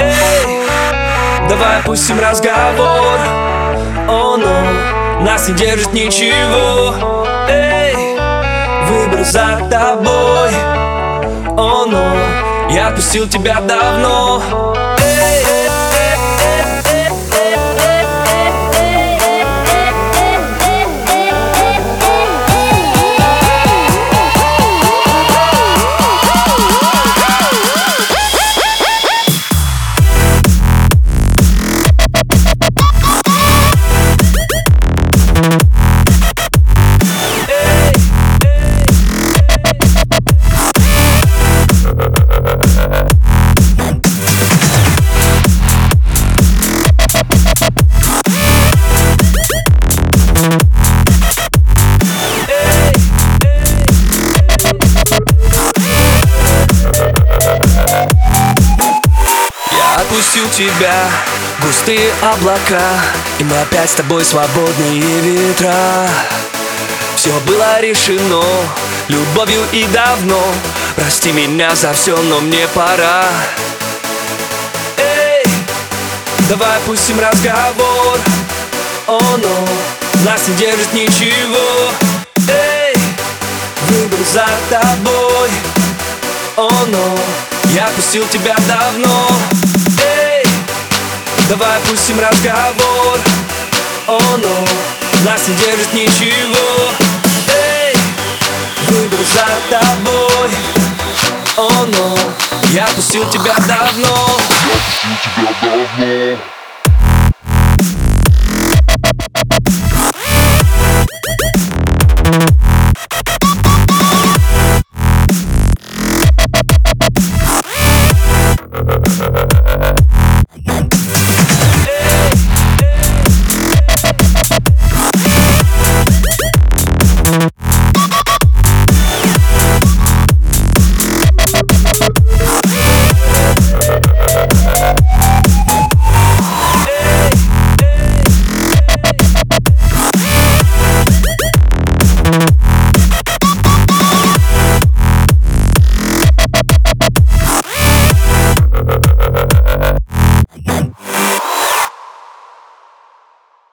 Эй, давай опустим разговор. О, но нас не держит ничего. Эй, выбор за тобой. О, но я отпустил тебя давно. Эй, Отпустил тебя, густые облака И мы опять с тобой свободные ветра. Все было решено, любовью и давно. Прости меня за все, но мне пора. Эй, давай опустим разговор. О, но нас не держит ничего. Эй, выбор за тобой. О, но я отпустил тебя давно давай опустим разговор. О, но нас не держит ничего. Эй, выбор за тобой. О, но я отпустил тебя давно. Тебя давно